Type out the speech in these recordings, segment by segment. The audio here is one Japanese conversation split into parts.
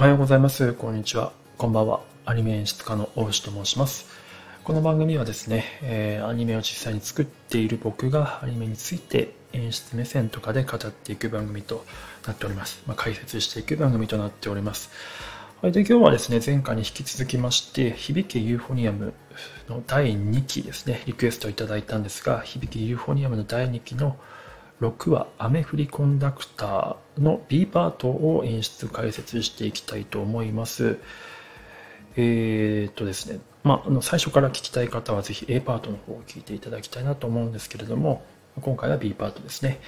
おはようございます。こんにちは。こんばんは。アニメ演出家の大石と申します。この番組はですね、えー、アニメを実際に作っている僕がアニメについて演出目線とかで語っていく番組となっております。まあ、解説していく番組となっております。はい、で今日はですね、前回に引き続きまして、響けユーフォニアムの第2期ですね、リクエストいただいたんですが、響けユーフォニアムの第2期の6話、雨降りコンダクターの B パートを演出解説していきたいと思います。えー、っとですね、まあ、あの最初から聞きたい方はぜひ A パートの方を聞いていただきたいなと思うんですけれども、今回は B パートですね。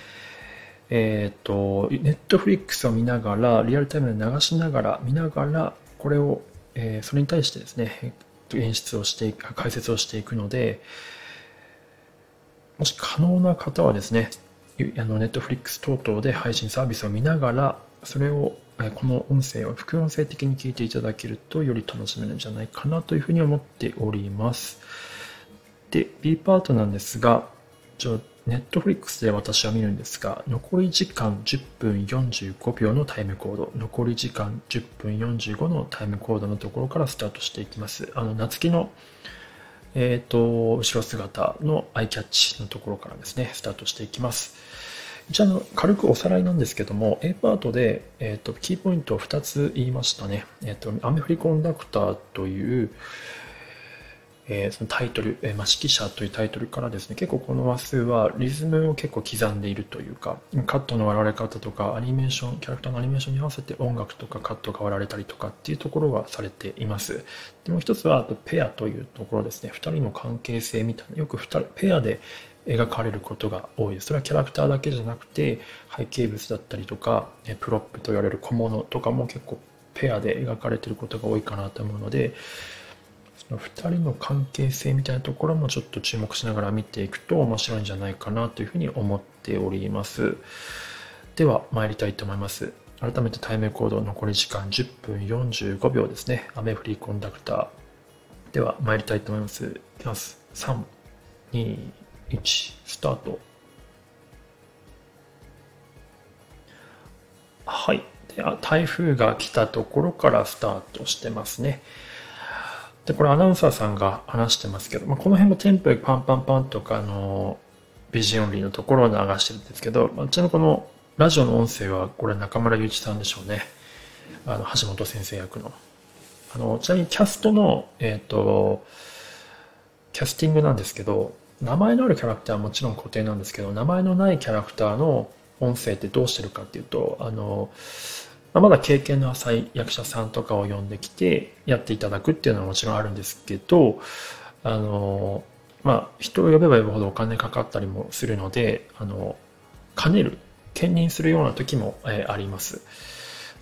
えっ、と、ネットフリックスを見ながら、リアルタイムで流しながら、見ながら、これを、えー、それに対してですね、演出をしていく、解説をしていくので、もし可能な方はですね、あの、ネットフリックス等々で配信サービスを見ながら、それを、この音声を副音声的に聞いていただけると、より楽しめるんじゃないかなというふうに思っております。で、B パートなんですが、ちょネットフリックスで私は見るんですが、残り時間10分45秒のタイムコード、残り時間10分45のタイムコードのところからスタートしていきます。あの、夏希の、えっ、ー、と、後ろ姿のアイキャッチのところからですね、スタートしていきます。一応、あの、軽くおさらいなんですけども、A パートで、えっ、ー、と、キーポイントを2つ言いましたね。えっ、ー、と、アメフリコンダクターという、えー、そのタイトル、えー、まあ、指揮者というタイトルからですね、結構この話数はリズムを結構刻んでいるというか、カットの割られ方とか、アニメーション、キャラクターのアニメーションに合わせて音楽とかカットが割られたりとかっていうところはされています。でもう一つは、あとペアというところですね、二人の関係性みたいな、よく二人、ペアで描かれることが多い。それはキャラクターだけじゃなくて、背景物だったりとか、プロップと言われる小物とかも結構ペアで描かれてることが多いかなと思うので、2人の関係性みたいなところもちょっと注目しながら見ていくと面白いんじゃないかなというふうに思っております。では参りたいと思います。改めてタイムコード残り時間10分45秒ですね。雨降りコンダクター。では参りたいと思います。いきます。3、2、1、スタート。はい。では台風が来たところからスタートしてますね。で、これアナウンサーさんが話してますけど、まあ、この辺もテンポよくパンパンパンとか、あの、ビジオンリーのところを流してるんですけど、まあ、ちなみにこのラジオの音声は、これ中村祐一さんでしょうね。あの、橋本先生役の。あの、ちなみにキャストの、えっ、ー、と、キャスティングなんですけど、名前のあるキャラクターはもちろん固定なんですけど、名前のないキャラクターの音声ってどうしてるかっていうと、あの、まあ、まだ経験の浅い役者さんとかを呼んできてやっていただくっていうのはもちろんあるんですけど、あの、まあ、人を呼べば呼ぶほどお金かかったりもするので、あの、兼ねる、兼任するような時も、えー、あります。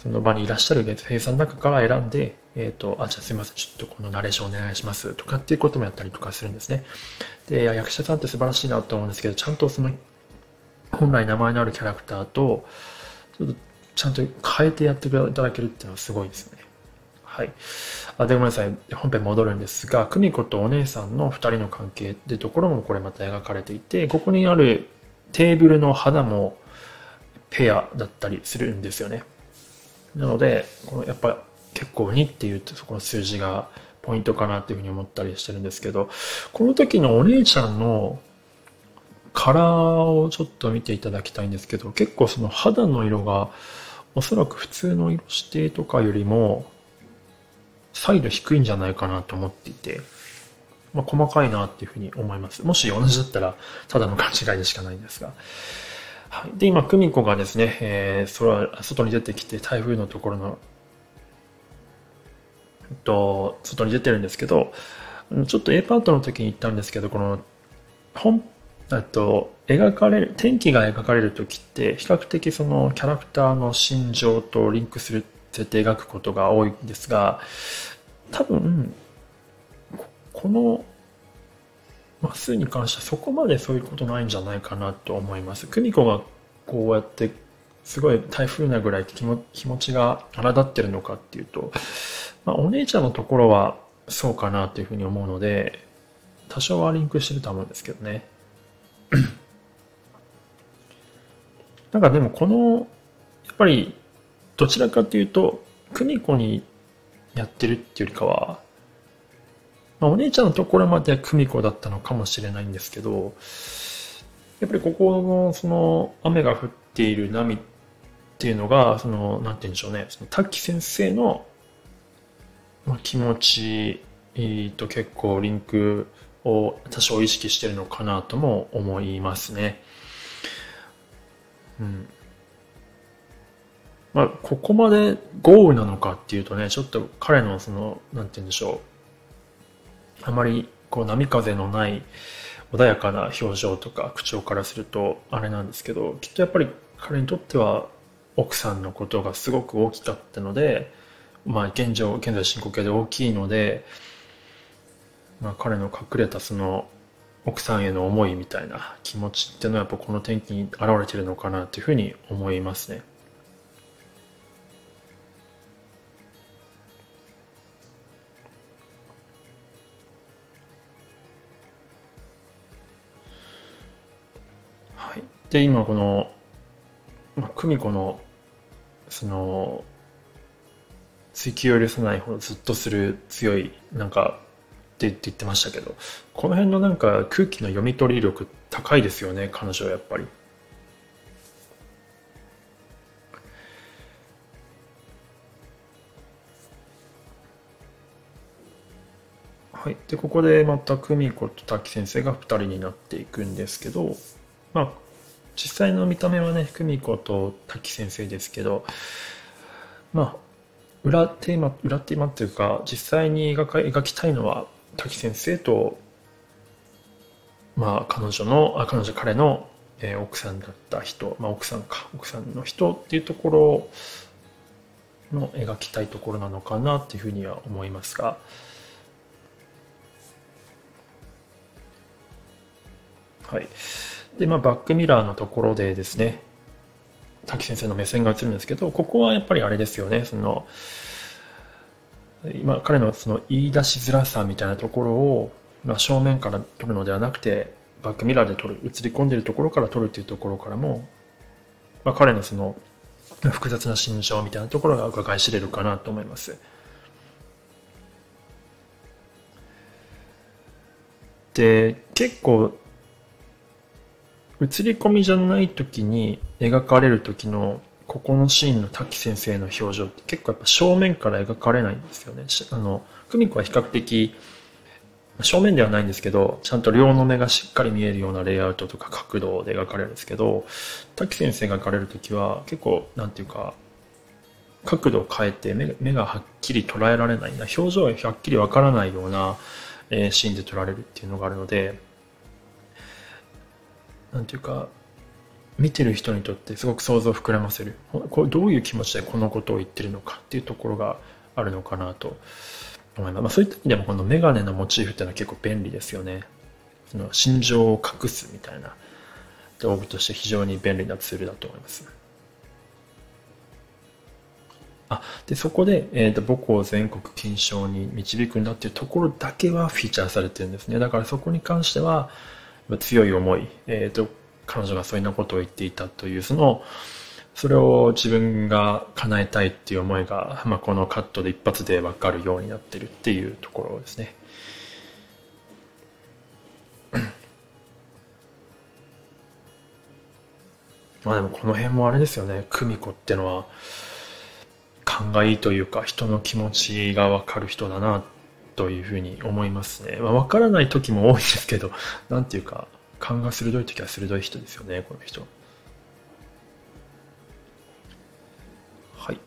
その場にいらっしゃる芸生さんの中から選んで、えっ、ー、と、あ、じゃあすいません、ちょっとこのナレーションお願いしますとかっていうこともやったりとかするんですね。で、役者さんって素晴らしいなと思うんですけど、ちゃんとその、本来名前のあるキャラクターと、ちょっとちゃんと変えてやっていただけるっていうのはすごいですね。はい。あ、で、ごめんなさい。本編戻るんですが、久美子とお姉さんの二人の関係ってところもこれまた描かれていて、ここにあるテーブルの花もペアだったりするんですよね。なので、このやっぱ結構2っていうそこの数字がポイントかなっていうふうに思ったりしてるんですけど、この時のお姉ちゃんのカラーをちょっと見ていただきたいんですけど、結構その肌の色がおそらく普通の色指定とかよりも、再度低いんじゃないかなと思っていて、まあ、細かいなっていうふうに思います。もし同じだったら、ただの勘違いでしかないんですが。はい。で、今、久美子がですね、えー、空、外に出てきて、台風のところの、えっと、外に出てるんですけど、ちょっと A パートの時に言ったんですけど、この、本えっと、描かれる、天気が描かれる時って、比較的そのキャラクターの心情とリンクする設定描くことが多いんですが、多分、このマスに関してはそこまでそういうことないんじゃないかなと思います。久美子がこうやってすごい台風なぐらい気持気持ちが荒立ってるのかっていうと、まあ、お姉ちゃんのところはそうかなというふうに思うので、多少はリンクしてると思うんですけどね。なんかでもこの、やっぱり、どちらかというと、久美子にやってるっていうよりかは、まあ、お姉ちゃんのところまでは久美子だったのかもしれないんですけど、やっぱりここの、その、雨が降っている波っていうのが、その、なんて言うんでしょうね、その、滝先生の、まあ、気持ちと結構リンクを多少意識してるのかなとも思いますね。まあ、ここまで豪雨なのかっていうとね、ちょっと彼のその、なんて言うんでしょう。あまりこう波風のない穏やかな表情とか口調からするとあれなんですけど、きっとやっぱり彼にとっては奥さんのことがすごく大きかったので、まあ現状、現在進行形で大きいので、まあ彼の隠れたその奥さんへの思いみたいな気持ちっていうのはやっぱこの天気に現れてるのかなというふうに思いますね。はい。で、今この、まあ、久美子の、その、追求を許さないほどずっとする強い、なんか、って言ってましたけど、この辺のなんか空気の読み取り力高いですよね、彼女はやっぱり。はい。で、ここでまた久美子と滝先生が2人になっていくんですけど、まあ、実際の見た目はね、久美子と滝先生ですけど、まあ、裏テーマ、裏テーマっていうか、実際に描か描きたいのは、滝先生と、まあ、彼女の、あ彼女、彼の、えー、奥さんだった人、まあ、奥さんか、奥さんの人っていうところの描きたいところなのかなっていうふうには思いますが、はい。で、まあ、バックミラーのところでですね、滝先生の目線が映るんですけど、ここはやっぱりあれですよね、その、今、彼のその言い出しづらさみたいなところを、まあ、正面から撮るのではなくて、バックミラーで撮る、映り込んでるところから撮るっていうところからも、まあ、彼のその、複雑な心情みたいなところが伺い知れるかなと思います。で、結構映り込みじゃない時に描かれる時のここのシーンの滝先生の表情って結構やっぱ正面から描かれないんですよね。あの、久美子は比較的正面ではないんですけど、ちゃんと両の目がしっかり見えるようなレイアウトとか角度で描かれるんですけど、滝先生が描かれる時は結構、なんていうか、角度を変えて目目がはっきり捉えられないな、表情がはっきりわからないような、えー、シーンで撮られるっていうのがあるので、なんていうか、見てる人にとってすごく想像を膨らませる。こどういう気持ちでこのことを言ってるのかっていうところがあるのかなと思います。まあ、そういった意味でもこのメガネのモチーフっていうのは結構便利ですよね。その心情を隠すみたいな道具として非常に便利なツールだと思います。あ、で、そこで、えっ、ー、と、僕を全国金賞に導くんだっていうところだけはフィーチャーされてるんですね。だからそこに関しては、強い思い、えっ、ー、と、彼女がそういうことを言っていたという、その、それを自分が叶えたいっていう思いが、まあ、このカットで一発でわかるようになってるっていうところですね。まあでもこの辺もあれですよね。久美子ってのは、勘がいいというか、人の気持ちがわかる人だなというふうに思いますね。まあ、わからない時も多いんですけど、なんていうか、勘が鋭い時は鋭い人ですよね、この人。はい。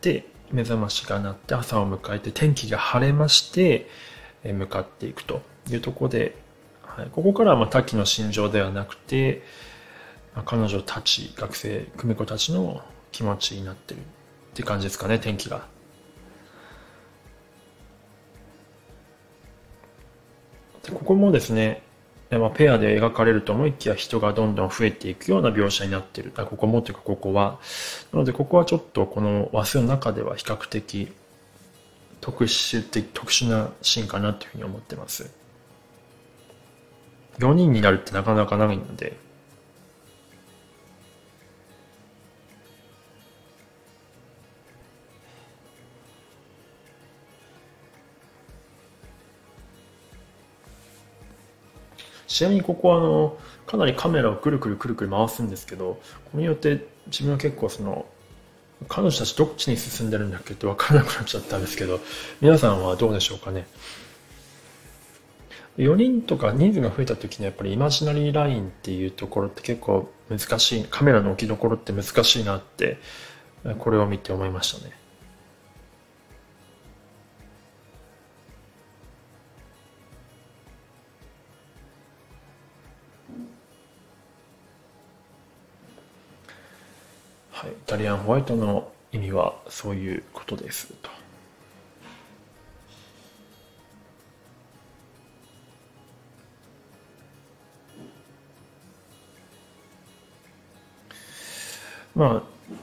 で、目覚ましが鳴って朝を迎えて天気が晴れまして、向かっていくというところで、はい、ここからはまあ滝の心情ではなくて、まあ、彼女たち、学生、久美子たちの気持ちになってるって感じですかね、天気が。でここもですね、まあ、ペアで描かれると思いきや人がどんどん増えていくような描写になってる。あここもというかここは。なのでここはちょっとこの和数の中では比較的特殊的、特殊なシーンかなというふうに思ってます。4人になるってなかなかないので、ちなみにここはあの、かなりカメラをくるくるくるくる回すんですけど、これによって自分は結構その、彼女たちどっちに進んでるんだっけって分からなくなっちゃったんですけど、皆さんはどうでしょうかね？4人とか人数が増えた時にやっぱりイマジナリーラインっていうところって結構難しい、カメラの置きどころって難しいなって、これを見て思いましたね。はい、イタリアンホワイトの意味はそういうことです。と。まあ、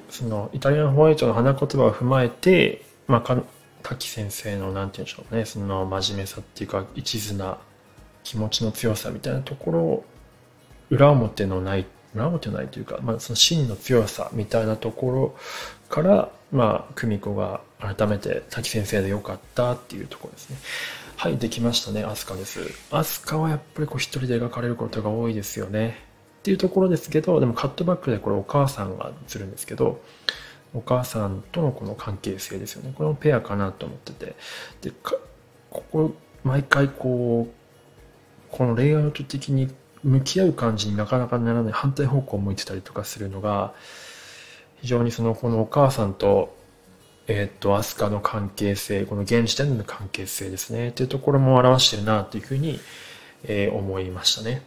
そのイタリアンホワイトの花言葉を踏まえて、まあ、か滝先生のなんて言うんでしょうね。その真面目さっていうか一途な気持ちの強さみたいなところを裏表のない裏表ないというか、まあ、その真の強さみたいなところから、まあ、久美子が改めて滝先生でよかったっていうところですね。はい、できましたね、アスカです。アスカはやっぱりこう一人で描かれることが多いですよね。っていうところですけど、でもカットバックでこれお母さんが映るんですけど、お母さんとのこの関係性ですよね。これもペアかなと思ってて。で、ここ、毎回こう、このレイアウト的に向き合う感じになかなかならない反対方向を向いてたりとかするのが非常にそのこのお母さんとえっ、と、アスカの関係性、この現時点での関係性ですね、っていうところも表してるな、というふうに、えー、思いましたね。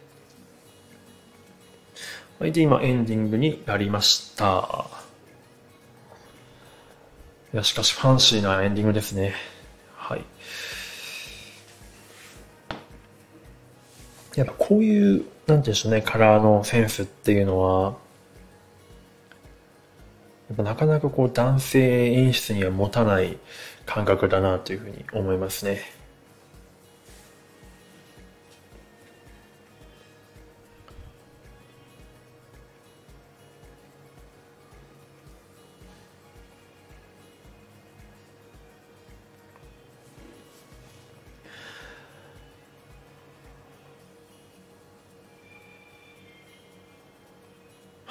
はい、で、今、エンディングになりました。いや、しかし、ファンシーなエンディングですね。はい。やっぱこういう、なんて言うんでしょうね、カラーのセンスっていうのは、やっぱなかなかこう男性演出には持たない感覚だなというふうに思いますね。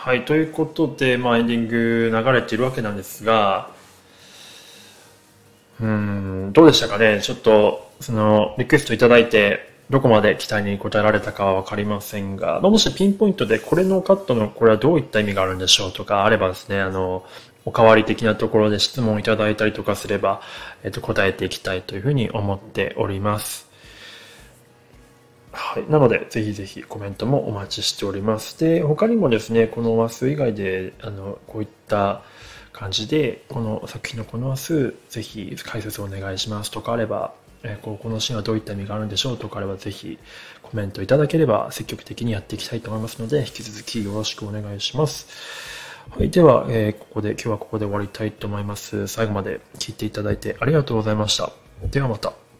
はい、ということで、まあ、エンディング流れているわけなんですが、うん、どうでしたかね？ちょっと、その、リクエストいただいて、どこまで期待に応えられたかはわかりませんが、もしピンポイントでこれのカットのこれはどういった意味があるんでしょうとかあればですね、あの、お代わり的なところで質問いただいたりとかすれば、えっと、答えていきたいというふうに思っております。はい。なので、ぜひぜひコメントもお待ちしております。で、他にもですね、この話数以外で、あの、こういった感じで、この作品のこの話数、ぜひ解説をお願いしますとかあれば、えこうこのシーンはどういった意味があるんでしょうとかあれば、ぜひコメントいただければ積極的にやっていきたいと思いますので、引き続きよろしくお願いします。はい。では、えー、ここで、今日はここで終わりたいと思います。最後まで聞いていただいてありがとうございました。ではまた。